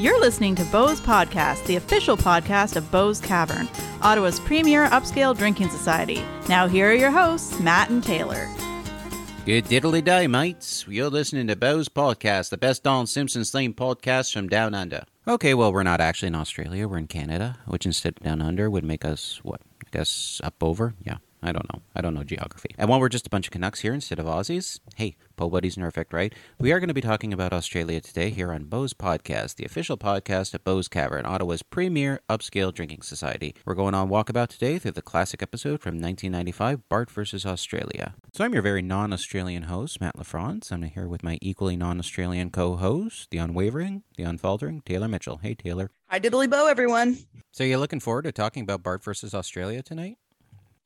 You're listening to Bose Podcast, the official podcast of Bose Cavern, Ottawa's premier upscale drinking society. Now, here are your hosts, Mat and Taylor. Good diddly day, mates. You're listening to Bose Podcast, the best Don Simpsons themed podcast from down under. Okay, well, we're not actually in Australia. We're in Canada, which instead of down under would make us, what, I guess up over? Yeah. I don't know. I don't know geography. And while we're just a bunch of Canucks here instead of Aussies, hey, Po Buddies and Effect, right? We are going to be talking about Australia today here on Bose Podcast, the official podcast of Bose Cavern, Ottawa's premier upscale drinking society. We're going on walkabout today through the classic episode from 1995, Bart versus Australia. So I'm your very non-Australian host, Mat Lafrance. I'm here with my equally non-Australian co-host, the unwavering, the unfaltering, Taylor Mitchell. Hey, Taylor. Hi, diddly bow, everyone. So you're looking forward to talking about Bart versus Australia tonight?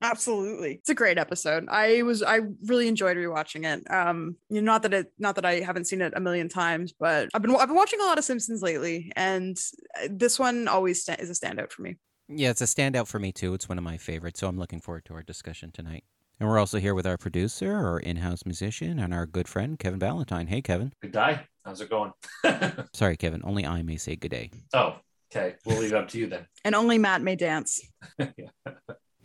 Absolutely. It's a great episode. I was I really enjoyed rewatching it. Um, you know, not that it not that I haven't seen it a million times, but I've been I've been watching a lot of Simpsons lately, and uh, this one always sta- is a standout for me. Yeah, it's a standout for me too. It's one of my favorites, so I'm looking forward to our discussion tonight. And we're also here with our producer, our in-house musician, and our good friend Kevin Valentine. Hey, Kevin. Good day. How's it going? Sorry, Kevin. Only I may say good day. oh, okay. We'll leave it up to you then. And only Mat may dance. yeah,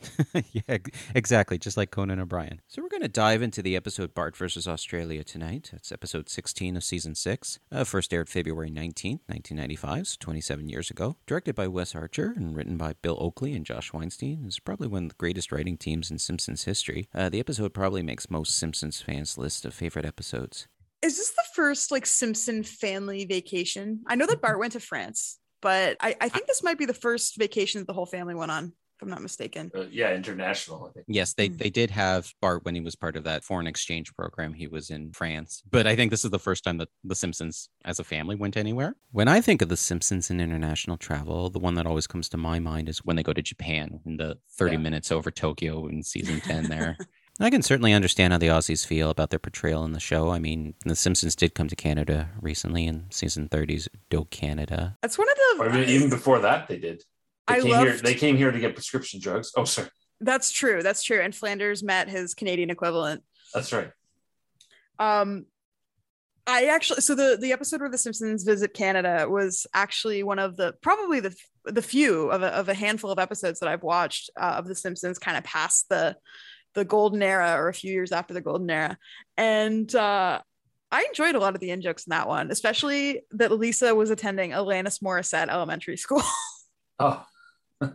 ex- exactly. Just like Conan O'Brien. So we're going to dive into the episode Bart versus Australia tonight. It's episode 16 of season 6. Uh, first aired February 19th, 1995, so 27 years ago. Directed by Wes Archer and written by Bill Oakley and Josh Weinstein. It's probably one of the greatest writing teams in Simpsons history. Uh, the episode probably makes most Simpsons fans' list of favorite episodes. Is this the first like Simpson family vacation? I know that Bart went to France, but I, I think this might be the first vacation that the whole family went on, if I'm not mistaken. Uh, yeah, international. I think. Yes, they, Hmm. they did have Bart when he was part of that foreign exchange program. He was in France. But I think this is the first time that The Simpsons as a family went anywhere. When I think of The Simpsons and international travel, the one that always comes to my mind is when they go to Japan in the 30 Yeah. minutes over Tokyo in season 10 there. I can certainly understand how the Aussies feel about their portrayal in the show. I mean, The Simpsons did come to Canada recently in season 30's Do Canada. That's one of the. Or even, even before that, they did. They I came here. They came here to get prescription drugs. Oh, sorry. That's true. That's true. And Flanders met his Canadian equivalent. That's right. Um, I actually so the the episode where the Simpsons visit Canada was actually one of the probably the the few of a, of a handful of episodes that I've watched uh, of the Simpsons kind of past the the golden era or a few years after the golden era, and uh, I enjoyed a lot of the in jokes in that one, especially that Lisa was attending Alanis Morissette Elementary School. Oh.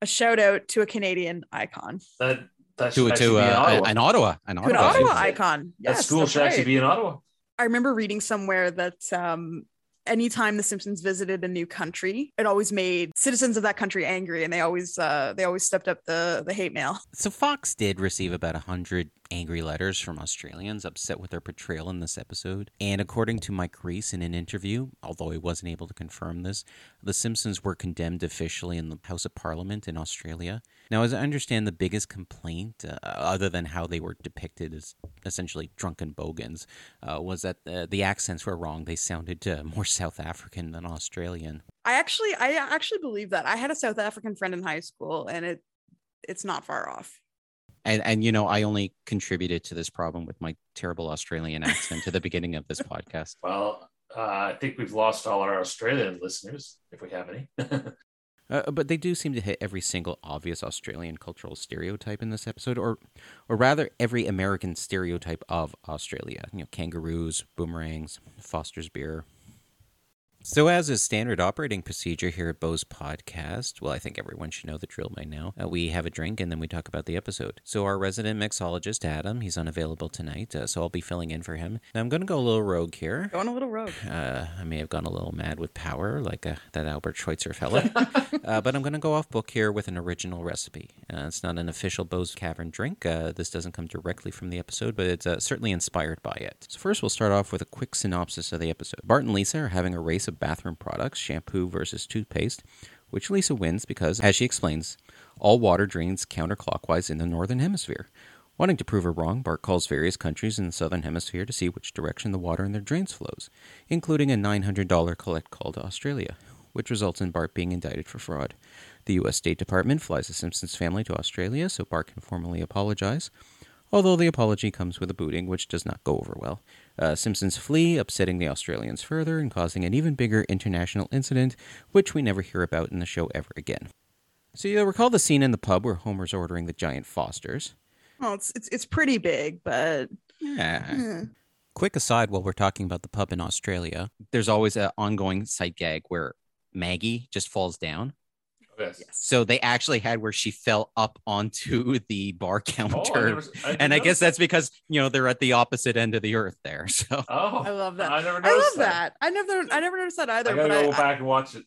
a shout out to a Canadian icon, that that To, should to be in uh, Ottawa. an Ottawa. An to Ottawa. an Ottawa Ottawa. icon. that school that's should actually be in Ottawa. I remember reading somewhere that um, anytime the Simpsons visited a new country, it always made citizens of that country angry, and they always uh, they always stepped up the the hate mail. So Fox did receive about a 100 angry letters from Australians upset with their portrayal in this episode. And according to Mike Reiss in an interview, although he wasn't able to confirm this, the Simpsons were condemned officially in the House of Parliament in Australia. Now, as I understand, the biggest complaint, uh, other than how they were depicted as essentially drunken bogans, uh, was that uh, the accents were wrong. They sounded uh, more South African than Australian. I actually I actually believe that I had a South African friend in high school, and it it's not far off. And and you know, I only contributed to this problem with my terrible Australian accent to the beginning of this podcast. Well, uh, I think we've lost all our Australian listeners, if we have any. Uh, but they do seem to hit every single obvious Australian cultural stereotype in this episode, or, or rather, every American stereotype of Australia. You know, kangaroos, boomerangs, Foster's beer. So, as is standard operating procedure here at Bose Podcast, well, I think everyone should know the drill by now. Uh, we have a drink and then we talk about the episode. So, our resident mixologist, Adam, he's unavailable tonight, uh, so I'll be filling in for him. Now, I'm going to go a little rogue here. Going a little rogue. Uh, I may have gone a little mad with power, like uh, that Albert Schweitzer fella. uh, but I'm going to go off book here with an original recipe. Uh, it's not an official Bose Cavern drink. Uh, this doesn't come directly from the episode, but it's uh, certainly inspired by it. So, first, we'll start off with a quick synopsis of the episode. Bart and Lisa are having a race of bathroom products, shampoo versus toothpaste, which Lisa wins because, as she explains, all water drains counterclockwise in the Northern Hemisphere. Wanting to prove her wrong, Bart calls various countries in the Southern Hemisphere to see which direction the water in their drains flows, including a $900 collect call to Australia, which results in Bart being indicted for fraud. The U.S. State Department flies the Simpsons family to Australia so Bart can formally apologize, although the apology comes with a booting, which does not go over well. Uh, Simpsons flee, upsetting the Australians further and causing an even bigger international incident, which we never hear about in the show ever again. So you'll recall the scene in the pub where Homer's ordering the giant Fosters. Well, it's it's, it's pretty big, but Yeah. eh. Quick aside while we're talking about the pub in Australia, there's always an ongoing sight gag where Maggie just falls down. Yes. yes. So they actually had where she fell up onto the bar Oh, I counter. never- I and I guess notice that's because, you know, they're at the opposite end of the earth there. So. Oh, I love that. I never I love that. I never I never noticed that either. I gotta but go I, back and watch it.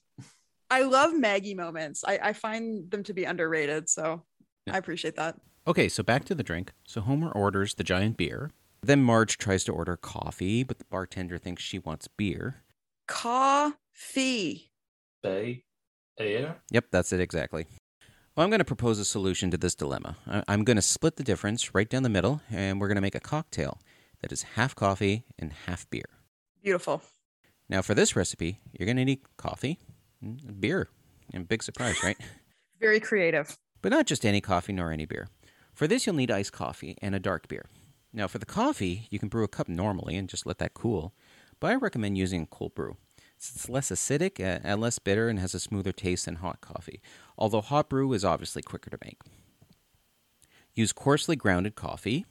I, I love Maggie moments. I, I find them to be underrated. So Yeah. I appreciate that. Okay, so back to the drink. So Homer orders the giant beer. Then Marge tries to order coffee, but the bartender thinks she wants beer. Coffee. Bay Air. Yep, that's it exactly. Well, I'm going to propose a solution to this dilemma. I- I'm going to split the difference right down the middle, and we're going to make a cocktail that is half coffee and half beer. Beautiful. Now, for this recipe, you're going to need coffee, and beer. And big surprise, right? Very creative. But not just any coffee nor any beer. For this, you'll need iced coffee and a dark beer. Now, for the coffee, you can brew a cup normally and just let that cool, but I recommend using cold brew. It's less acidic and less bitter and has a smoother taste than hot coffee, although hot brew is obviously quicker to make. Use coarsely grounded coffee,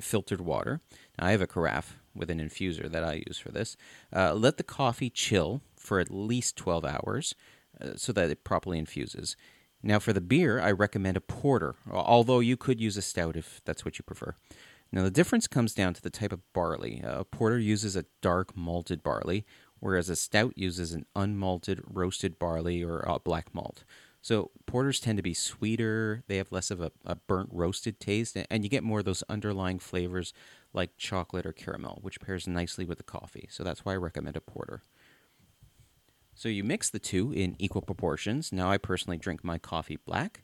filtered water. Now, I have a carafe with an infuser that I use for this. Uh, let the coffee chill for at least 12 hours uh, so that it properly infuses. Now, for the beer, I recommend a porter, although you could use a stout if that's what you prefer. Now, the difference comes down to the type of barley. Uh, a porter uses a dark malted barley, whereas a stout uses an unmalted roasted barley or uh, black malt. So, porters tend to be sweeter, they have less of a, a burnt roasted taste, and you get more of those underlying flavors like chocolate or caramel, which pairs nicely with the coffee. So, that's why I recommend a porter. So you mix the two in equal proportions. Now I personally drink my coffee black,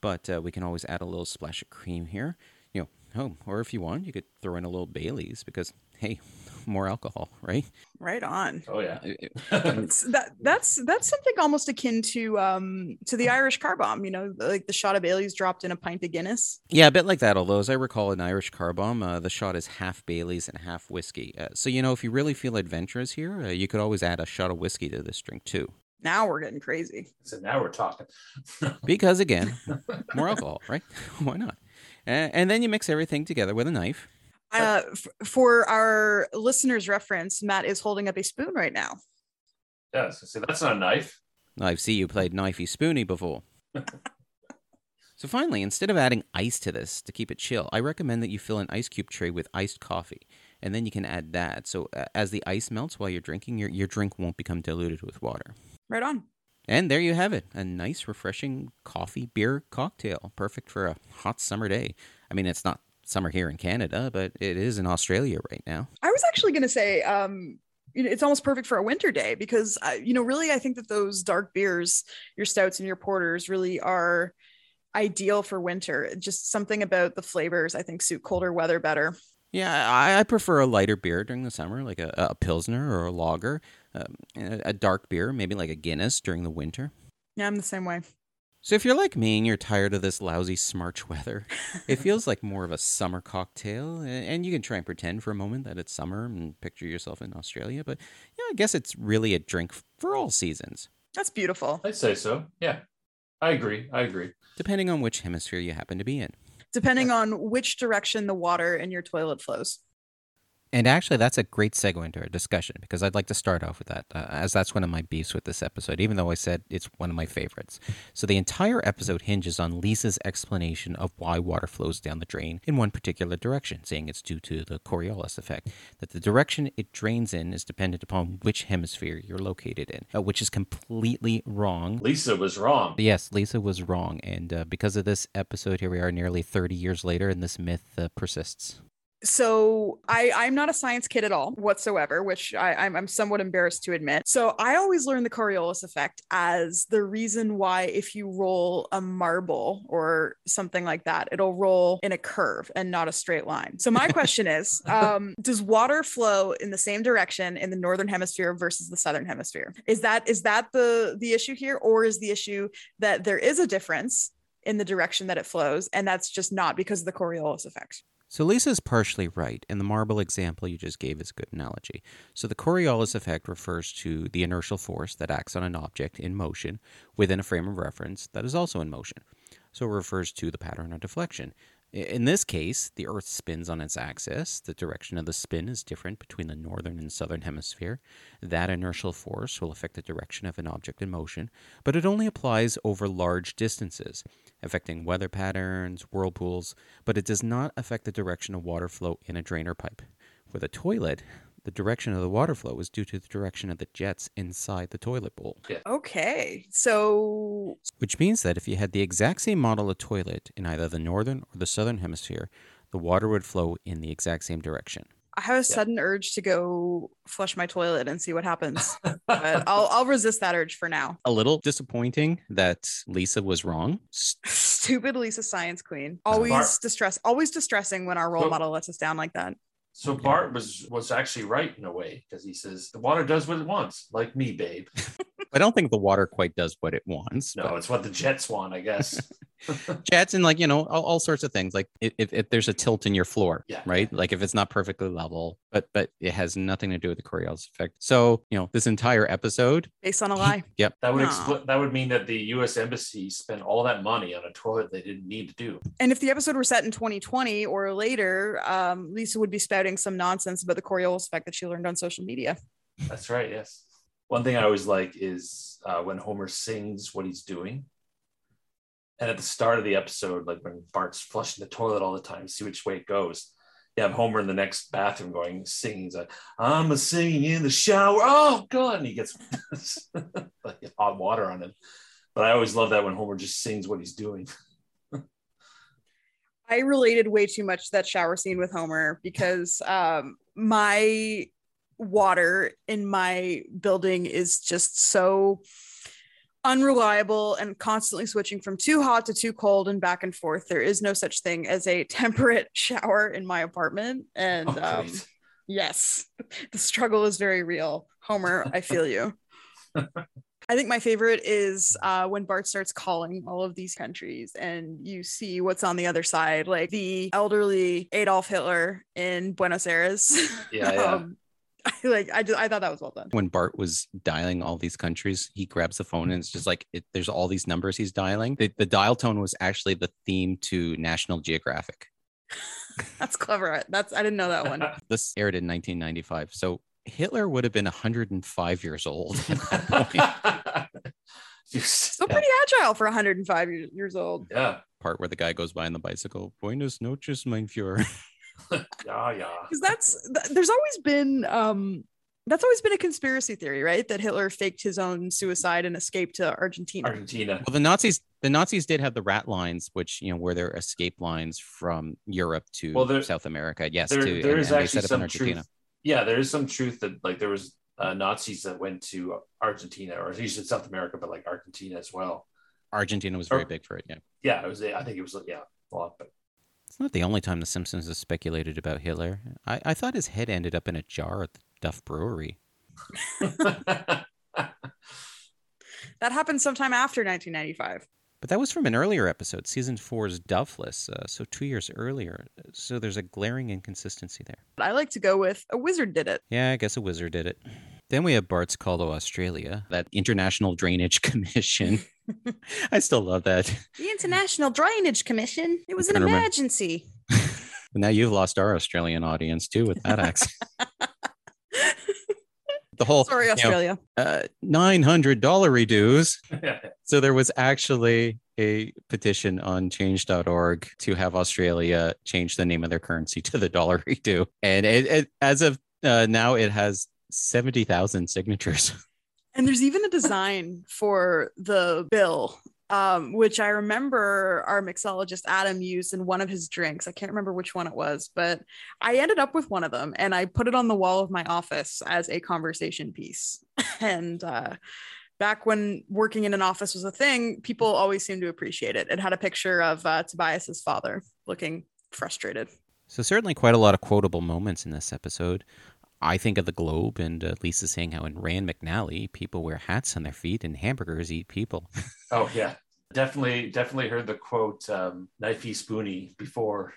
but uh, we can always add a little splash of cream here. You know, oh, or if you want, you could throw in a little Bailey's because hey, more alcohol, right? Right on. Oh yeah. That that's that's something almost akin to um to the Irish car bomb. You know, like the shot of Bailey's dropped in a pint of Guinness. Yeah, a bit like that. Although, as I recall, in Irish car bomb, uh, the shot is half Bailey's and half whiskey. Uh, so you know, if you really feel adventurous here, uh, you could always add a shot of whiskey to this drink too. Now we're getting crazy. so now we're talking. Because again, more alcohol, right? Why not? Uh, and then you mix everything together with a knife. Uh, f- for our listeners' reference, Matt is holding up a spoon right now. Yeah. So see, that's not a knife. I've seen you played knifey spoony before. so finally, instead of adding ice to this to keep it chill, I recommend that you fill an ice cube tray with iced coffee, and then you can add that. So uh, as the ice melts while you're drinking, your your drink won't become diluted with water. Right on. And there you have it, a nice, refreshing coffee beer cocktail, perfect for a hot summer day. I mean, it's not summer here in Canada, but it is in Australia right now. I was actually going to say, um, you know, it's almost perfect for a winter day because, uh, you know, really, I think that those dark beers, your stouts and your porters, really are ideal for winter. Just something about the flavors, I think, suit colder weather better. Yeah, I, I prefer a lighter beer during the summer, like a, a pilsner or a lager. Um, a, a dark beer, maybe like a Guinness during the winter. Yeah, I'm the same way. So if you're like me and you're tired of this lousy smarch weather, it feels like more of a summer cocktail, and you can try and pretend for a moment that it's summer and picture yourself in Australia. But yeah, I guess it's really a drink for all seasons, That's beautiful. I'd say so. Yeah. I agree. I agree. depending on which hemisphere you happen to be in. Depending on which direction the water in your toilet flows. And actually, that's a great segue into our discussion because I'd like to start off with that, uh, as that's one of my beefs with this episode, even though I said it's one of my favorites. So, the entire episode hinges on Lisa's explanation of why water flows down the drain in one particular direction, saying it's due to the Coriolis effect, that the direction it drains in is dependent upon which hemisphere you're located in, uh, which is completely wrong. Lisa was wrong. Yes, Lisa was wrong. And uh, because of this episode, here we are nearly 30 years later, and this myth uh, persists. So I, I'm not a science kid at all whatsoever, which I, I'm, I'm somewhat embarrassed to admit. So I always learn the Coriolis effect as the reason why if you roll a marble or something like that, it'll roll in a curve and not a straight line. So my question is, um, does water flow in the same direction in the northern hemisphere versus the southern hemisphere? Is that is that the the issue here, or is the issue that there is a difference? in the direction that it flows and that's just not because of the coriolis effect So Lisa's partially right, and the marble example you just gave is a good analogy. So the Coriolis effect refers to the inertial force that acts on an object in motion within a frame of reference that is also in motion. So it refers to the pattern of deflection. In this case, the Earth spins on its axis. The direction of the spin is different between the northern and southern hemisphere. That inertial force will affect the direction of an object in motion, but it only applies over large distances, affecting weather patterns, whirlpools, but it does not affect the direction of water flow in a drainer pipe. With a toilet, the direction of the water flow is due to the direction of the jets inside the toilet bowl. Okay. So Which means that if you had the exact same model of toilet in either the northern or the southern hemisphere, the water would flow in the exact same direction. I have a sudden urge to go flush my toilet and see what happens. but I'll I'll resist that urge for now. A little disappointing that Lisa was wrong. Stupid Lisa Science Queen. Always distress always distressing when our role model lets us down like that. So Bart was was actually right in a way because he says the water does what it wants, like me, babe. I don't think the water quite does what it wants. No, but it's what the Jets want, I guess. jets and like you know all, all sorts of things like if, if, if there's a tilt in your floor Yeah. right like if it's not perfectly level but but it has nothing to do with the coriolis effect so you know this entire episode Based on a lie. yep That would Aw. expl- that would mean that the U.S. embassy spent all that money on a toilet they didn't need to do. And if the episode were set in 2020 or later, um, Lisa would be spouting some nonsense about the Coriolis effect that she learned on social media. That's right. Yes. One thing I always like is uh, when Homer sings what he's doing. And at the start of the episode, like when Bart's flushing the toilet all the time, see which way it goes. You have Homer in the next bathroom going singing. He's like, "I'm a singing in the shower." Oh God! And he gets like hot water on him. But I always love that when Homer just sings what he's doing. I related way too much to that shower scene with Homer because um, my water in my building is just so unreliable and constantly switching from too hot to too cold and back and forth. There is no such thing as a temperate shower in my apartment. And Oh, um, yes, the struggle is very real. Homer, I feel you. I think my favorite is uh, when Bart starts calling all of these countries and you see what's on the other side, like the elderly Adolf Hitler in Buenos Aires. Yeah, yeah. um, like I, just, I thought that was well done. when bart was dialing all these countries he grabs the phone and it's just like it, there's all these numbers he's dialing the, the dial tone was actually the theme to national geographic That's clever. That's I didn't know that one. this aired in 1995 so hitler would have been 105 years old at that point. So pretty agile for 105 years, years old. yeah, part where the guy goes by on the bicycle buenos noches mein fuhrer yeah, yeah. Because that's th- there's always been um that's always been a conspiracy theory, right? That Hitler faked his own suicide and escaped to Argentina. Argentina. Well, the Nazis, the Nazis did have the rat lines, which you know were their escape lines from Europe to Well, there- South America. Yes, there, to, there and, is and actually set up some Argentina. truth. Yeah, there is some truth that like there was uh, Nazis that went to Argentina, or at least in South America, but like Argentina as well. Argentina was very Or- big for it. Yeah, Yeah, it was. I think it was. Yeah, a lot. But it's not the only time The Simpsons has speculated about Hitler. I, I thought his head ended up in a jar at the Duff Brewery. That happened sometime after 1995. But that was from an earlier episode, season four's Duffless, uh, so two years earlier. So there's a glaring inconsistency there. I like to go with a wizard did it. Yeah, I guess a wizard did it. Then we have Bart's Call to Australia, that International Drainage Commission. I still love that. The International Drainage Commission. It was an trying to remember- emergency. Now you've lost our Australian audience too with that accent. the whole Sorry, you know, Australia. uh, nine hundred dollarydoos. yeah, So there was actually a petition on change.org to have Australia change the name of their currency to the dollarydoo, and it, it as of uh, now it has seventy thousand signatures. And there's even a design for the bill, um, which I remember our mixologist Adam used in one of his drinks. I can't remember which one it was, but I ended up with one of them and I put it on the wall of my office as a conversation piece. and uh, back when working in an office was a thing, people always seemed to appreciate it. It had a picture of uh, Tobias's father looking frustrated. So certainly quite a lot of quotable moments in this episode. I think of the globe and uh, Lisa saying how in Rand McNally people wear hats on their feet and hamburgers eat people. Oh yeah. Definitely, definitely heard the quote um, "knifey spoony" before.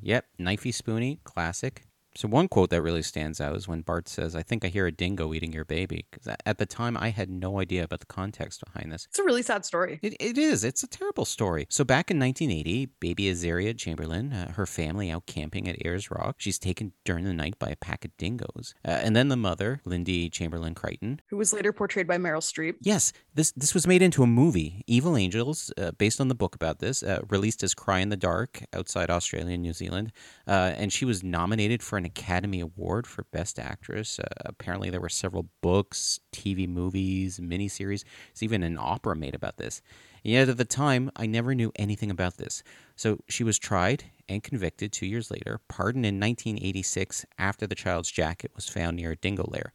Yep, knifey spoony, classic. So one quote that really stands out is when Bart says, "I think I hear a dingo eating your baby." Because at the time, I had no idea about the context behind this. It's a really sad story. It, it is. It's a terrible story. So back in 1980, baby Azaria Chamberlain, uh, her family out camping at Ayers Rock. She's taken during the night by a pack of dingoes, uh, and then the mother, Lindy Chamberlain Creighton. Who was later portrayed by Meryl Streep. Yes, this this was made into a movie, Evil Angels, uh, based on the book about this, uh, released as Cry in the Dark outside Australia and New Zealand, uh, and she was nominated for an Academy Award for Best Actress. Uh, apparently, there were several books, TV movies, miniseries. There's even an opera made about this. And yet, at the time, I never knew anything about this. So she was tried and convicted two years later, pardoned in 1986 after the child's jacket was found near a dingo lair.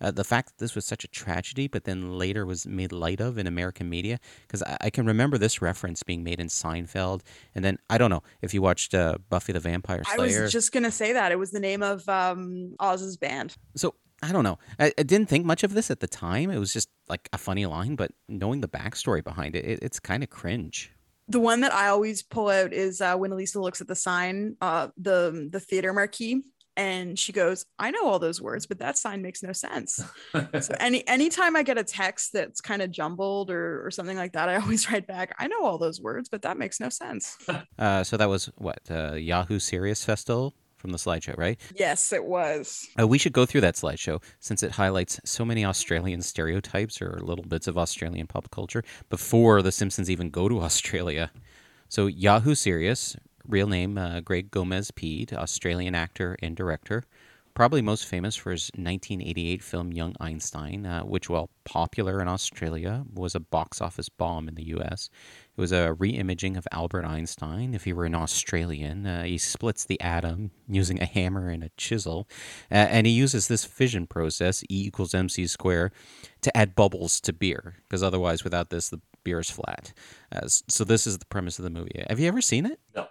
Uh, the fact that this was such a tragedy, but then later was made light of in American media, because I, I can remember this reference being made in Seinfeld, and then I don't know if you watched uh, Buffy the Vampire Slayer. I was just gonna say that it was the name of um, Oz's band. So I don't know. I, I didn't think much of this at the time. It was just like a funny line, but knowing the backstory behind it, it it's kind of cringe. The one that I always pull out is uh, when Elisa looks at the sign, uh, the the theater marquee, and she goes, "I know all those words, but that sign makes no sense." so any anytime I get a text that's kind of jumbled or or something like that, I always write back, "I know all those words, but that makes no sense." Uh, so that was what uh, Yahoo Serious Festival from the slideshow, right? yes, it was. Uh, we should go through that slideshow since it highlights so many Australian stereotypes or little bits of Australian pop culture before The Simpsons even go to Australia. So, Yahoo Serious, real name uh, Greg Gomez Pead, Australian actor and director. Probably most famous for his 1988 film Young Einstein, uh, which, while popular in Australia, was a box office bomb in the US. It was a re-imaging of Albert Einstein. If he were an Australian, uh, he splits the atom using a hammer and a chisel, uh, and he uses this fission process, E equals mc square, to add bubbles to beer, because otherwise, without this, the beer is flat. Uh, so this is the premise of the movie. Have you ever seen it? No,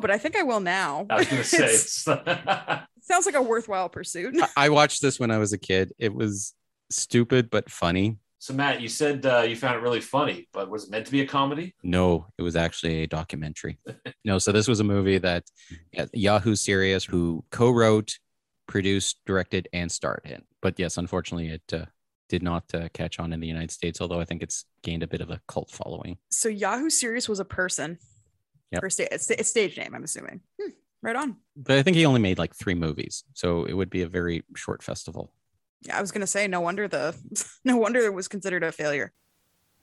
but I think I will now. I was going to say, It's- it's- sounds like a worthwhile pursuit. I watched this when I was a kid. It was stupid but funny. so Mat, you said uh, you found it really funny, but was it meant to be a comedy? No, it was actually a documentary. no, so this was a movie that Yahoo Serious, who co-wrote, produced, directed, and starred in. But yes, unfortunately, it uh, did not uh, catch on in the United States. Although I think it's gained a bit of a cult following. so Yahoo Serious was a person. Yep. For sta- it's stage name, I'm assuming. Hmm, right on. But I think he only made like three movies, so it would be a very short festival. Yeah, I was gonna say no wonder the no wonder it was considered a failure.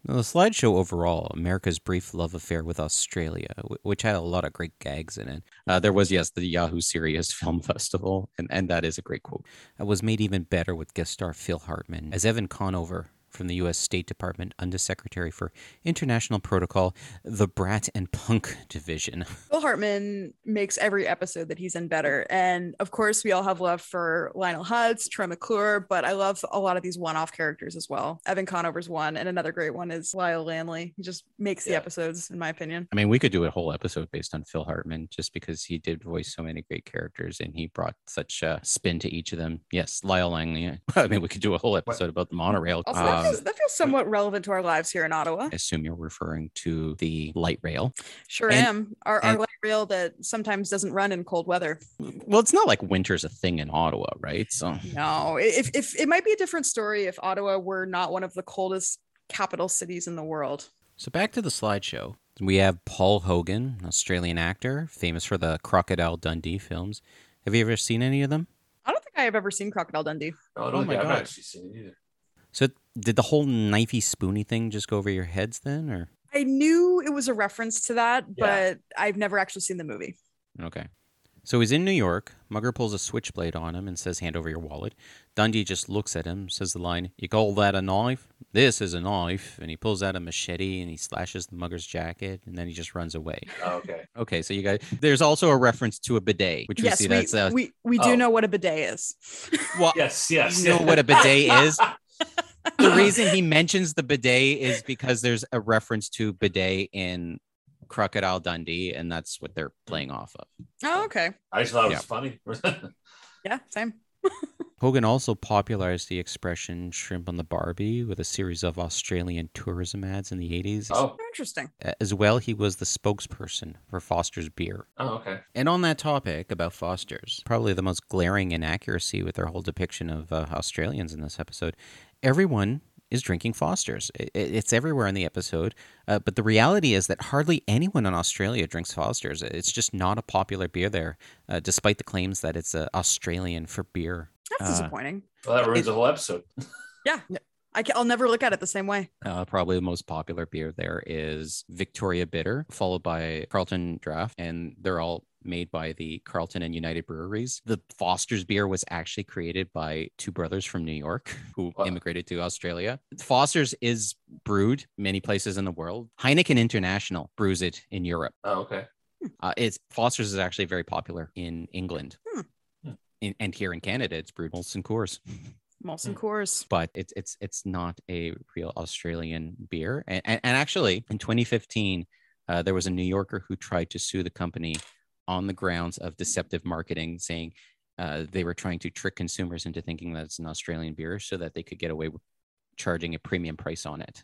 Now, the slideshow overall, America's brief love affair with Australia, which had a lot of great gags in it. Uh, there was, yes, the Yahoo Serious Film Festival, and, and that is a great quote. It was made even better with guest star Phil Hartman as Evan Conover from the U.S. State Department Undersecretary for International Protocol, the Brat and Punk Division. Phil Hartman makes every episode that he's in better. And of course, we all have love for Lionel Hutz, Troy McClure, but I love a lot of these one off characters as well. Evan Conover's one, and another great one is Lyle Lanley. He just makes the Yeah. episodes, in my opinion. I mean, we could do a whole episode based on Phil Hartman just because he did voice so many great characters and he brought such a spin to each of them. Yes, Lyle Lanley. I mean, we could do a whole episode about the monorail. Also, that, Um, feels, that feels somewhat relevant to our lives here in Ottawa. I assume you're referring to the light rail. Sure and- am. Our, our light rail that sometimes doesn't run in cold weather. Well, it's not like winter's a thing in Ottawa, right? So No, if, if it might be a different story if Ottawa were not one of the coldest capital cities in the world. So back to the slideshow. We have Paul Hogan, Australian actor, famous for the Crocodile Dundee films. Have you ever seen any of them? I don't think I have ever seen Crocodile Dundee. No, I Oh don't my think I've God. actually seen it either. So did the whole knifey spoony thing just go over your heads then, or I knew it was a reference to that, Yeah. but I've never actually seen the movie. okay? So he's in New York. Mugger pulls a switchblade on him and says, "Hand over your wallet." Dundee just looks at him, says the line, "You call that a knife? This is a knife." And he pulls out a machete and he slashes the mugger's jacket, and then he just runs away. Oh, okay. Okay, so you guys, there's also a reference to a bidet, which yes, we see we, that's uh, we, we do Oh. know what a bidet is. well, Yes, yes. You know what a bidet is? The reason he mentions the bidet is because there's a reference to bidet in Crocodile Dundee, and that's what they're playing off of. Oh, okay. I just thought it was Yeah. funny. Yeah, same. Hogan also popularized the expression shrimp on the Barbie with a series of Australian tourism ads in the 80s. Oh, Interesting. As well, he was the spokesperson for Foster's beer. oh, okay. And on that topic about Foster's, probably the most glaring inaccuracy with their whole depiction of uh, Australians in this episode, everyone is drinking Foster's. I- I- It's everywhere in the episode. Uh, but the reality is that hardly anyone in Australia drinks Foster's. It's just not a popular beer there, uh, despite the claims that it's uh, Australian for beer. That's Uh, disappointing. Well, that ruins It- the whole episode. I can, I'll never look at it the same way. Uh, probably the most popular beer there is Victoria Bitter, followed by Carlton Draught, and they're all made by the Carlton and United Breweries. The Foster's beer was actually created by two brothers from New York who Wow. immigrated to Australia. Foster's is brewed many places in the world. Heineken International brews it in Europe. Oh, okay. Uh, it's Foster's is actually very popular in England. Hmm. In, and here in Canada, it's brewed Molson Coors Molson Hmm. Coors. but it's it's it's not a real Australian beer. And, and, and actually, in 2015, uh, there was a New Yorker who tried to sue the company on the grounds of deceptive marketing, saying uh, they were trying to trick consumers into thinking that it's an Australian beer so that they could get away with charging a premium price on it.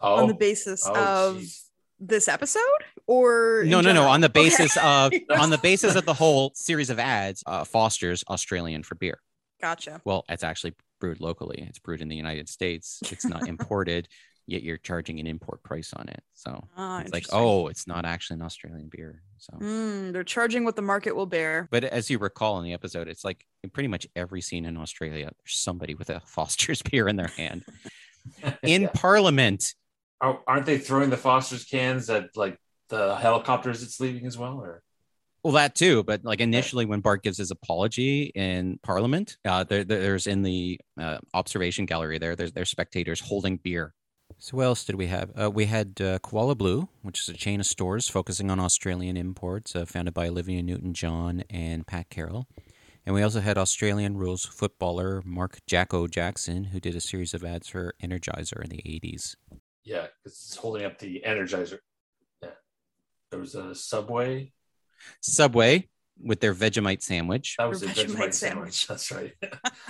Oh, on the basis oh, of jeez. This episode or in No, no, no. On the Okay. basis of on the basis of the whole series of ads, uh, Foster's Australian for beer. gotcha Well, it's actually brewed locally. It's brewed in the United States. It's not imported, yet you're charging an import price on it. So Ah, it's like, oh, it's not actually an Australian beer. So, Mm, they're charging what the market will bear but as you recall in the episode, it's like in pretty much every scene in Australia, there's somebody with a Foster's beer in their hand in Yeah. Parliament. Are- aren't they throwing the Foster's cans at like the helicopters it's leaving as well? Or Well, that too, but like initially when Bart gives his apology in Parliament, uh, there, there- there's in the uh, observation gallery there, there's there's spectators holding beer. So what else did we have? Uh, we had uh, Koala Blue, which is a chain of stores focusing on Australian imports, uh, founded by Olivia Newton-John and Pat Carroll. And we also had Australian rules footballer Mark Jacko Jackson, who did a series of ads for Energizer in the 80s. Yeah, 'cause it's holding up the Energizer. Yeah, there was a Subway. Subway with their Vegemite sandwich. That was Or a Vegemite Vegemite sandwich. sandwich. That's right.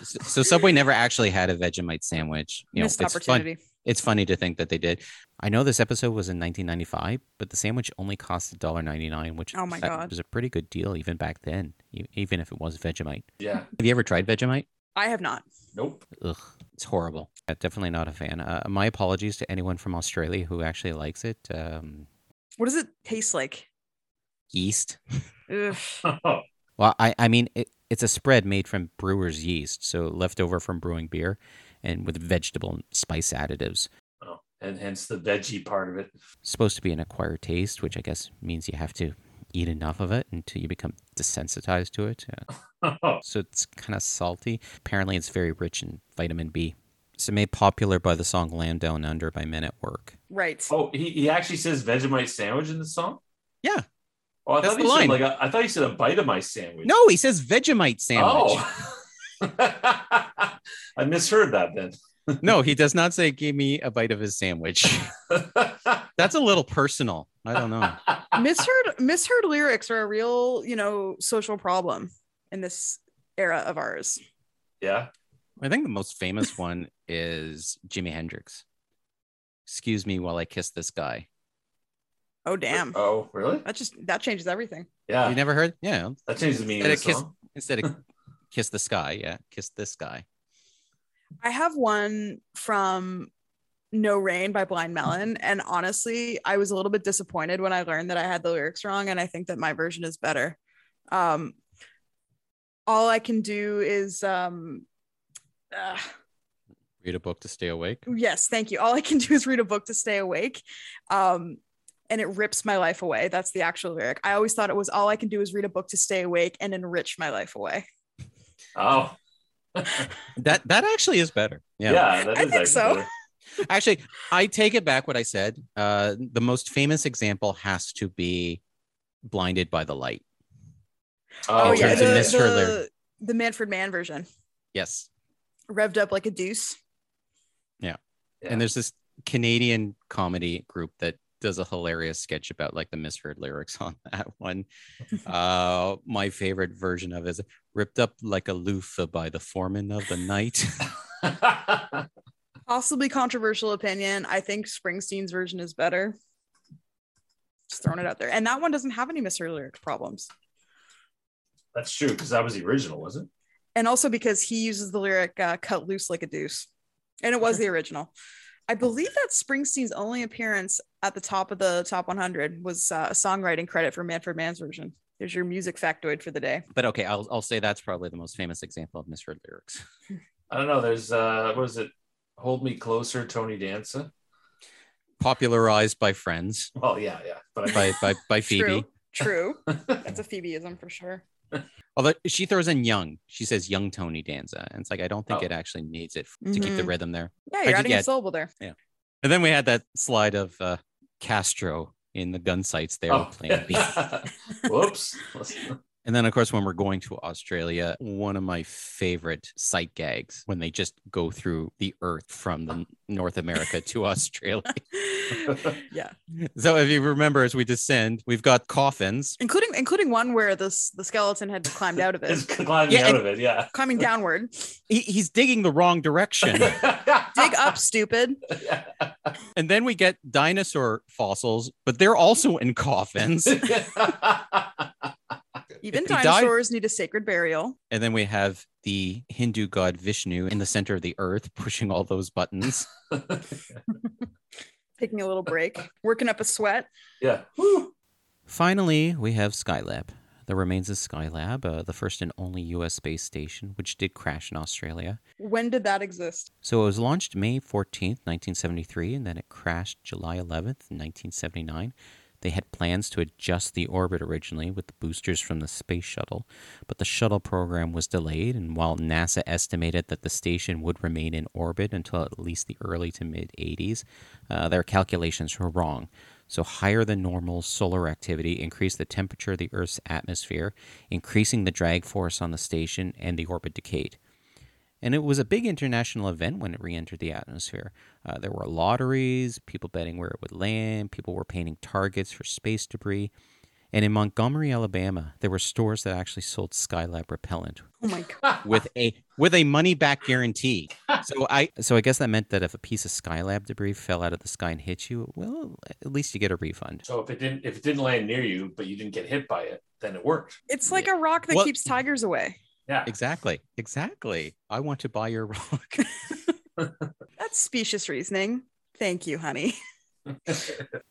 So so Subway never actually had a Vegemite sandwich. You know, missed it's fun. It's funny to think that they did. I know this episode was in 1995, but the sandwich only cost $1.99, which Oh my that God. was a pretty good deal even back then, e- even if it was Vegemite. Yeah. Have you ever tried Vegemite? i have not Nope. Ugh, it's horrible. Uh, definitely not a fan. Uh, my apologies to anyone from Australia who actually likes it. Um, what does it taste like yeast. Ugh. Well, I, I mean, it, it's a spread made from brewer's yeast, so leftover from brewing beer and with vegetable and spice additives. oh, and hence the veggie part of it. supposed to be an acquired taste, which I guess means you have to eat enough of it until you become desensitized to it. Uh, so it's kind of salty. Apparently, it's very rich in vitamin B. So made popular by the song "Land Down Under" by Men at Work. right oh, he, he actually says Vegemite sandwich in the song. Yeah. Oh, I That's thought he line. said like a, I thought he said a bite of my sandwich. No, he says Vegemite sandwich. Oh. I misheard that then. No, he does not say "Give me a bite of his sandwich." That's a little personal. I don't know. misheard misheard lyrics are a real you know social problem in this era of ours yeah. I think the most famous one is Jimi Hendrix. Excuse me while I kiss this guy. oh damn Oh, really? that just that changes everything Yeah. You never heard? Yeah, that changes me. Instead of of kiss- song. instead of kiss the sky yeah kiss this guy i have one from no rain by blind melon. And honestly i was a little bit disappointed when i learned that i had the lyrics wrong and i think that my version is better. Um all i can do is um uh, read a book to stay awake? Yes thank you. All i can do is read a book to stay awake. Um and it rips my life away. That's the actual lyric. I always thought it was all i can do is read a book to stay awake and enrich my life away. Oh. that that actually is better. Yeah. yeah, that I think actually so. better. Actually i take it back what i said uh the most famous example has to be blinded by the light oh, yeah the, misheard the, lyric. the manfred mann version yes revved up like a deuce Yeah. and there's this canadian comedy group that does a hilarious sketch about like the misheard lyrics on that one. uh, my favorite version of it is ripped up like a loofah by the foreman of the night. Possibly controversial opinion. I think Springsteen's version is better. Just throwing it out there. And that one doesn't have any misheard lyric problems. That's true because that was the original, was it? And also because he uses the lyric uh, cut loose like a deuce. And it was the original. I believe that Springsteen's only appearance at the top of the top 100 was uh, a songwriting credit for Manfred Mann's version. There's your music factoid for the day. but okay, I'll I'll say that's probably the most famous example of misheard lyrics. I don't know. There's uh, what is it? Hold me closer, Tony Danza. Popularized by friends, Well, yeah, yeah, but I by by by Phoebe. True. True. That's a Phoebeism for sure. Although she throws in young, she says young Tony Danza, and it's like I don't think Oh. it actually needs it f- to keep the Mhm. rhythm there. Yeah, you're did adding a get- syllable there. Yeah. And then we had that slide of uh, Castro in the gun sights there oh, playing beat. whoops. And then, of course, when we're going to Australia, one of my favorite sight gags when they just go through the earth from the North America to Australia. yeah. So, if you remember, as we descend, we've got coffins. Including including one where this the skeleton had climbed out of It's it. climbing Yeah, out of it. Yeah. Climbing downward. He, he's digging the wrong direction. Dig up, stupid. and then we get dinosaur fossils, but they're also in coffins. Even If he died- dinosaurs need a sacred burial. And then we have the Hindu god Vishnu in the center of the earth pushing all those buttons. Taking a little break, working up a sweat. yeah. Woo. Finally, we have Skylab. The remains of Skylab, uh, the first and only US space station, which did crash in Australia. When did that exist? So it was launched May 14th, 1973, and then it crashed July 11th, 1979. They had plans to adjust the orbit originally with the boosters from the space shuttle, but the shuttle program was delayed, and while NASA estimated that the station would remain in orbit until at least the early to mid 80s, uh, their calculations were wrong. So, higher than normal solar activity increased the temperature of the Earth's atmosphere, increasing the drag force on the station, and the orbit decayed. And it was a big international event when it re entered the atmosphere. Uh, there were lotteries, people betting where it would land, people were painting targets for space debris. And in Montgomery, Alabama, there were stores that actually sold Skylab repellent Oh my god. with a with a money back guarantee. So I so I guess that meant that if a piece of Skylab debris fell out of the sky and hit you, well, at least you get a refund. So if it didn't if it didn't land near you, but you didn't get hit by it, then it worked. It's like a rock that Well- keeps tigers away. Yeah. Exactly. Exactly. I want to buy your rock. That's specious reasoning. Thank you, honey.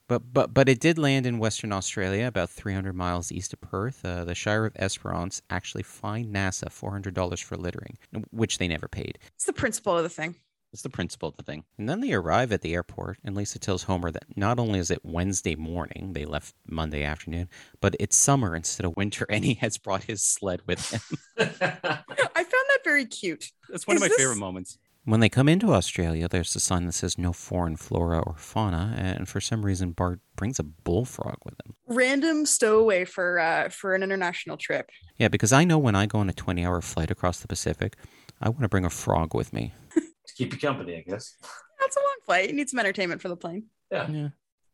But but but it did land in Western Australia, about 300 miles east of Perth. Uh, the Shire of Esperance actually fined NASA $400 for littering, which they never paid. It's the principle of the thing. It's the principle of the thing. And then they arrive at the airport, and Lisa tells Homer that not only is it Wednesday morning, they left Monday afternoon, but it's summer instead of winter, and he has brought his sled with him. I found that very cute. That's one Is of my this- favorite moments. When they come into Australia, there's a sign that says no foreign flora or fauna, and for some reason, Bart brings a bullfrog with him. Random stowaway for uh for an international trip. Yeah, because I know when I go on a 20 hour flight across the Pacific, I want to bring a frog with me. to keep you company, I guess. That's a long flight. You need some entertainment for the plane. Yeah.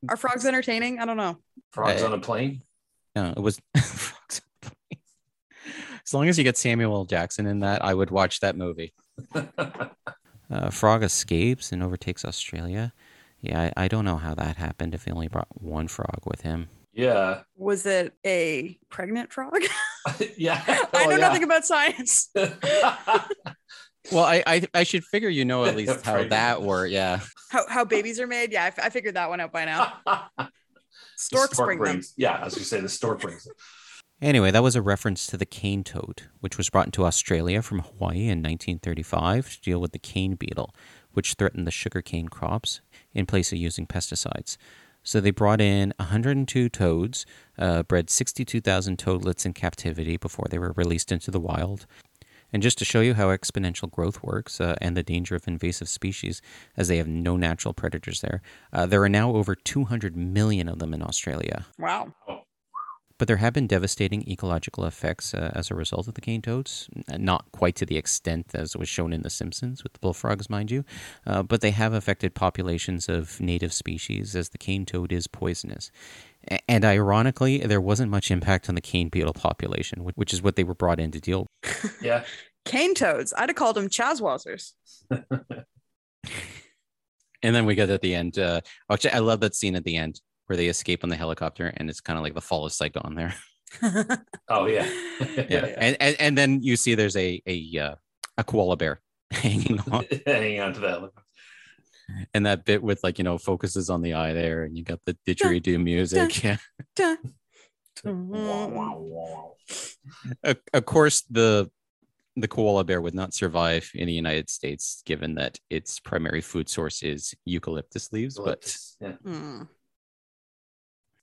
Are frogs entertaining? I don't know. Frogs Uh, on a plane. No, it was frogs. on the plane. As long as you get Samuel Jackson in that, I would watch that movie. Uh, frog escapes and overtakes Australia. Yeah, I, I don't know how that happened if he only brought one frog with him. yeah. Was it a pregnant frog? yeah. I Oh, know yeah. nothing about science. Well, I, I I should figure you know at least how that worked. Yeah. How, how babies are made? Yeah, I, f- I figured that one out by now. Storks Stork bring them. Yeah, as you say, the stork brings it. Anyway, that was a reference to the cane toad, which was brought into Australia from Hawaii in 1935 to deal with the cane beetle, which threatened the sugarcane crops in place of using pesticides. So they brought in 102 toads, uh, bred 62,000 toadlets in captivity before they were released into the wild. And just to show you how exponential growth works uh, and the danger of invasive species, as they have no natural predators there, uh, there are now over 200 million of them in Australia. Wow. But there have been devastating ecological effects uh, as a result of the cane toads. Not quite to the extent as was shown in The Simpsons with the bullfrogs, mind you, uh, but they have affected populations of native species as the cane toad is poisonous. A- And ironically, there wasn't much impact on the cane beetle population, which is what they were brought in to deal Yeah. Cane toads. I'd have called them chazzwazzers. And then we get at the end. Uh, actually, I love that scene at the end where they escape on the helicopter, and it's kind of like the fall of Saigon there. Oh yeah. yeah, And, and and then you see there's a a uh, a koala bear hanging on, Hanging on to that. And that bit with like you know focuses on the eye there, and you got the didgeridoo music. Yeah, of, of course the the koala bear would not survive in the United States, given that its primary food source is eucalyptus leaves. But yeah. Mm.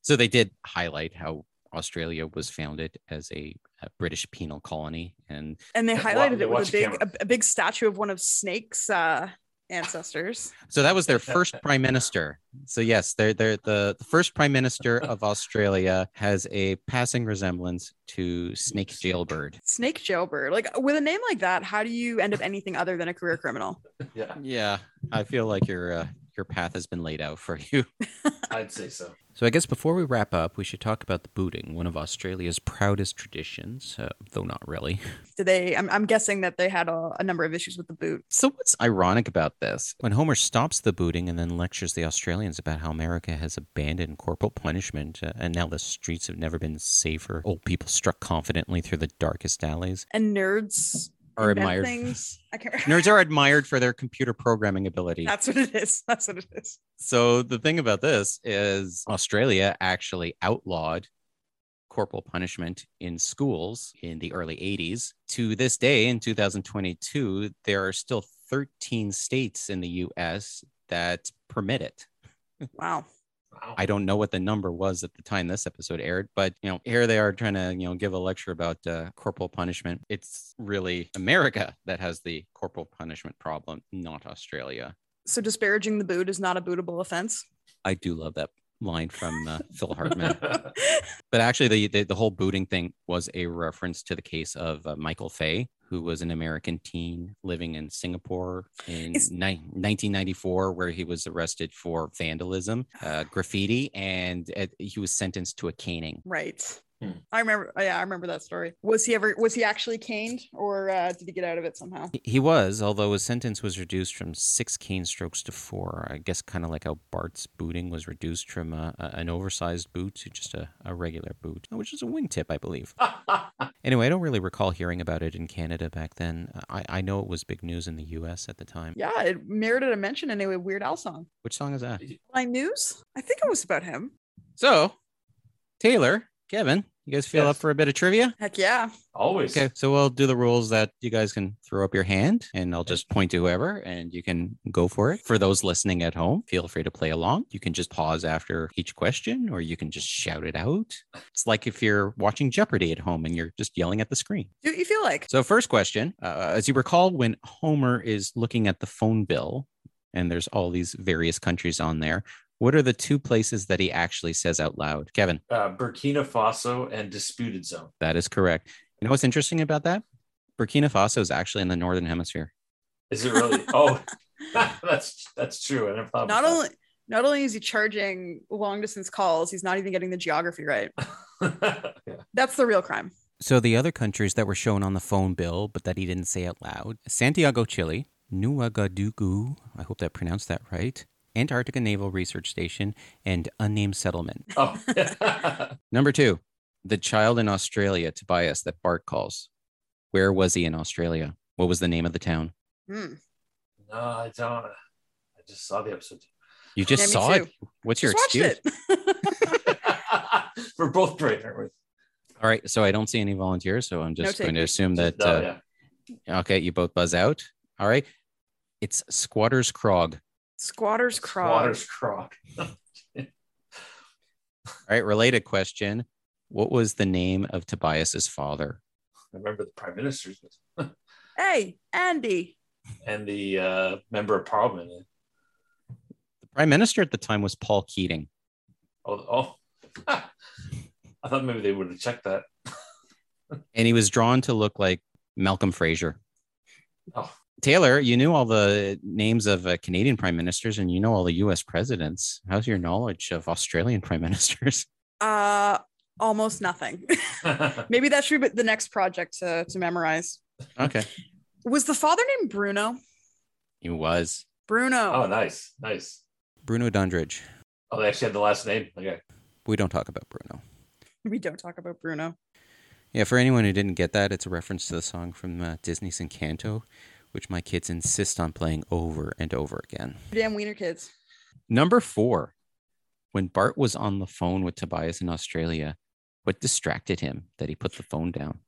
so they did highlight how Australia was founded as a, a British penal colony, and And they Yeah, highlighted wa- it with a big a, a big statue of one of Snake's uh, ancestors. So that was their first prime minister. So yes, they're, they're the, the first prime minister of Australia has a passing resemblance to Snake Jailbird. Snake jailbird. Like with a name like that, how do you end up anything other than a career criminal? Yeah. Yeah, I feel like your uh, your path has been laid out for you. I'd say so. So I guess before we wrap up, we should talk about the booting, one of Australia's proudest traditions, uh, though not really. Did they? I'm, I'm guessing that they had a, a number of issues with the boot. So what's ironic about this? When Homer stops the booting and then lectures the Australians about how America has abandoned corporal punishment uh, and now the streets have never been safer, old people struck confidently through the darkest alleys, And nerds are admired. things. I can't. Nerds are admired for their computer programming ability. That's what it is. That's what it is. So the thing about this is Australia actually outlawed corporal punishment in schools in the early 80s. To this day in 2022, there are still 13 states in the US that permit it. Wow. Wow. I don't know what the number was at the time this episode aired, but you know, here they are trying to you know give a lecture about uh, corporal punishment. It's really America that has the corporal punishment problem, not Australia. So disparaging the boot is not a bootable offense. I do love that line from uh, Phil Hartman. But actually, the, the the whole booting thing was a reference to the case of uh, Michael Fay, who was an American teen living in Singapore in ni- 1994, where he was arrested for vandalism, uh, graffiti, and uh, he was sentenced to a caning. Right. Hmm. I remember. Yeah, I remember that story. Was he ever? Was he actually caned, or uh, did he get out of it somehow? He- He was, although his sentence was reduced from six cane strokes to four. I guess kind of like how Bart's booting was reduced from uh, an oversized boot to just a, a regular boot, which is a wingtip, I believe. Anyway, I don't really recall hearing about it in Canada back then. I, I know it was big news in the US at the time. Yeah, it merited a mention in a Weird Al song. Which song is that? My news. I think it was about him. So, Taylor, Kevin, you guys feel Yes. up for a bit of trivia? Heck yeah. Always. Okay, so we'll do the rules that you guys can throw up your hand and I'll just point to whoever and you can go for it. For those listening at home, feel free to play along. You can just pause after each question or you can just shout it out. It's like if you're watching Jeopardy at home and you're just yelling at the screen. Do what you feel like. So, first question uh, As you recall, when Homer is looking at the phone bill and there's all these various countries on there, what are the two places that he actually says out loud? Kevin, Uh, Burkina Faso and Disputed Zone. that is correct. You know what's interesting about that? Burkina Faso is actually in the northern hemisphere. Is it really? oh, that's that's true. I never thought Not about only not only is he charging long distance calls, he's not even getting the geography right. yeah. That's the real crime. So, the other countries that were shown on the phone bill, but that he didn't say out loud Santiago, Chile, Ouagadougou, I hope that pronounced that right, Antarctica Naval Research Station, and Unnamed Settlement. Oh, Number two, the child in Australia, Tobias, that Bart calls. Where was he in Australia? What was the name of the town? Hmm. no, I don't. I just saw the episode. You just Yeah, me saw it. What's your Just excuse? We're both great, aren't we? All right, so I don't see any volunteers, so I'm just No going to assume that. No, uh, yeah. Okay, you both buzz out. All right, it's Squatter's Crotch. Squatter's Croc. Squatter's Croc. All right, related question: What was the name of Tobias's father? I remember the prime minister's Hey, Andy. and the uh, member of parliament. The prime minister at the time was Paul Keating. Oh, oh. I thought maybe they would have checked that. And he was drawn to look like Malcolm Fraser. Oh. Taylor, you knew all the names of uh, Canadian prime ministers and you know all the US presidents. How's your knowledge of Australian prime ministers? Uh, almost nothing. Maybe that should be the next project to to memorize. Okay. Was the father named Bruno? He was Bruno. oh, nice, nice. Bruno Drundridge. Oh, they actually had the last name. Okay. We don't talk about Bruno. We don't talk about Bruno. Yeah, for anyone who didn't get that, it's a reference to the song from uh, Disney's Encanto, which my kids insist on playing over and over again. Damn wiener kids. Number four, when Bart was on the phone with Tobias in Australia, what distracted him that he put the phone down?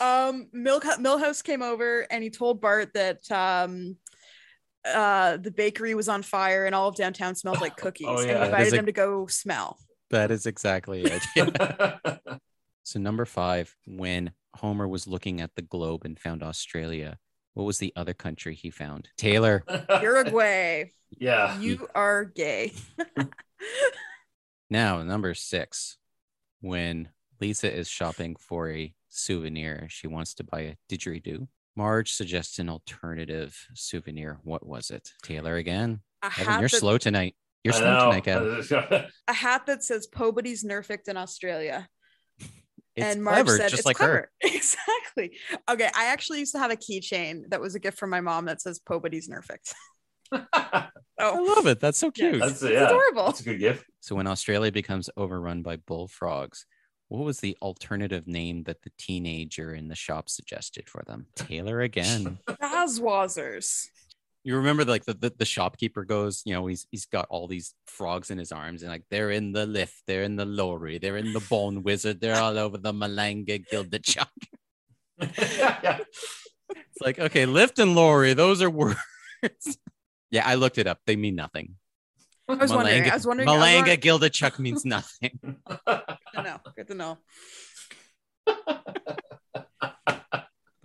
Um, Milk Milhouse came over and he told Bart that um, uh, the bakery was on fire and all of downtown smelled like cookies, Oh, and yeah. he invited There's a- him to go smell. That is exactly it. so, number five, when Homer was looking at the globe and found Australia, what was the other country he found? Taylor. Uruguay, yeah. you are gay. Now, number six, when Lisa is shopping for a souvenir, she wants to buy a didgeridoo. Marge suggests an alternative souvenir. What was it? Taylor again. Evan, you're that, slow tonight. You're I slow know. tonight, Kevin. a hat that says Pobody's Nerfict in Australia. It's and Marge clever, said just it's like her. clever. Exactly. Okay. I actually used to have a keychain that was a gift from my mom that says Pobody's Nerfict. I Oh, love it. That's so Yeah, cute. That's it's yeah. adorable. That's a good gift. So when Australia becomes overrun by bullfrogs, what was the alternative name that the teenager in the shop suggested for them? Taylor again. chazzwazzers. You remember like the, the, the shopkeeper goes, you know, he's he's got all these frogs in his arms and like they're in the lift, they're in the lorry, they're in the bone wizard, they're all over the Malanga gilded chuck. yeah. It's like, okay, lift and lorry, those are words. yeah, I looked it up. They mean nothing. I was wondering. I was wondering. I was Malanga wondering- gilded chuck means nothing. Good to know. Good to know.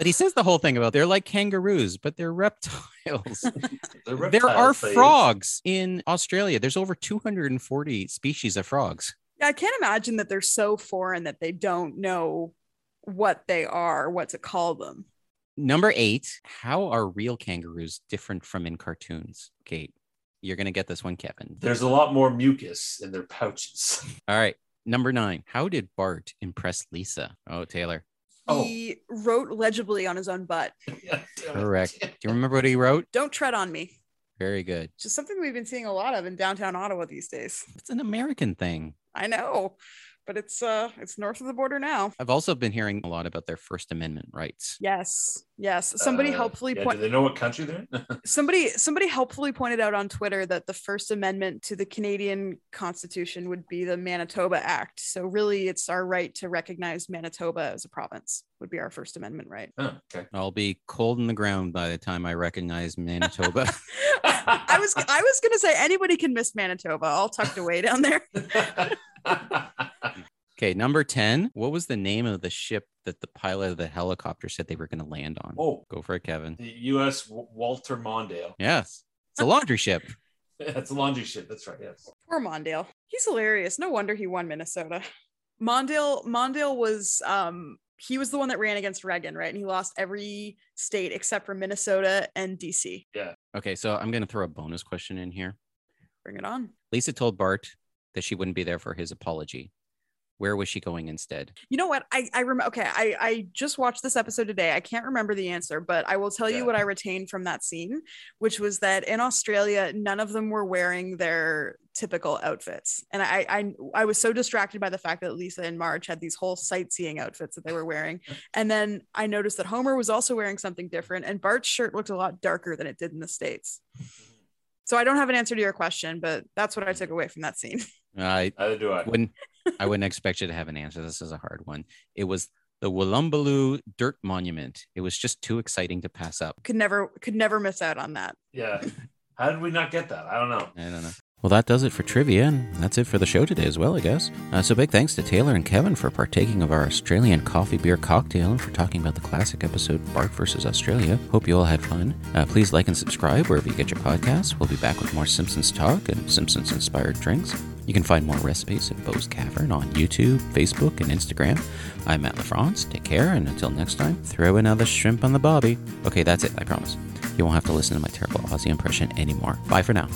But he says the whole thing about they're like kangaroos, but they're reptiles. They're there are reptiles, they- frogs in Australia. There's over 240 species of frogs. Yeah, I can't imagine that they're so foreign that they don't know what they are, what to call them. Number eight, how are real kangaroos different from in cartoons? Kate, you're going to get this one, Kevin. There's a lot more mucus in their pouches. All right. Number nine, how did Bart impress Lisa? Oh, Taylor. Oh. He wrote legibly on his own butt. Yeah, damn it. Correct. Do you remember what he wrote? Don't tread on me. Very good. Just something we've been seeing a lot of in downtown Ottawa these days. It's an American thing. I know, but it's uh it's north of the border now. I've also been hearing a lot about their First Amendment rights. Yes. Yes. Somebody Uh, helpfully yeah, point Do they know what country they're in? somebody somebody helpfully pointed out on Twitter that the First Amendment to the Canadian Constitution would be the Manitoba Act. So really, it's our right to recognize Manitoba as a province. Would be our First Amendment right. oh, okay. I'll be cold in the ground by the time I recognize Manitoba. I was I was gonna say anybody can miss Manitoba, all tucked away down there. okay, number 10. What was the name of the ship that the pilot of the helicopter said they were going to land on? oh, Go for it, Kevin. the U.S. W- Walter Mondale. Yes. It's a laundry ship. That's a laundry ship. That's right. Yes. Poor Mondale. He's hilarious. No wonder he won Minnesota. Mondale Mondale was um he was the one that ran against Reagan, right? And he lost every state except for Minnesota and DC. Yeah. Okay, so I'm going to throw a bonus question in here. Bring it on. Lisa told Bart that she wouldn't be there for his apology. Where was she going instead? You know what? I I remember. Okay, I I just watched this episode today. I can't remember the answer, but I will tell Yeah. you what I retained from that scene, which was that in Australia, none of them were wearing their typical outfits, and I I I was so distracted by the fact that Lisa and Marge had these whole sightseeing outfits that they were wearing, and then I noticed that Homer was also wearing something different, and Bart's shirt looked a lot darker than it did in the states. So I don't have an answer to your question, but that's what I mm. took away from that scene. I Neither do I. wouldn't I wouldn't expect you to have an answer. This is a hard one. It was the Wollumbaloo Dirt Monument. It was just too exciting to pass up. Could never could never miss out on that. Yeah. How did we not get that? I don't know. I don't know. Well, that does it for trivia, and that's it for the show today as well, I guess. Uh, so, big thanks to Taylor and Kevin for partaking of our Australian coffee beer cocktail and for talking about the classic episode Bart versus Australia. Hope you all had fun. Uh, please like and subscribe wherever you get your podcasts. We'll be back with more Simpsons talk and Simpsons inspired drinks. You can find more recipes at Bo's Cavern on YouTube, Facebook, and Instagram. I'm Mat Lafrance. Take care, and until next time, throw another shrimp on the bobby. Okay, that's it, I promise. You won't have to listen to my terrible Aussie impression anymore. Bye for now.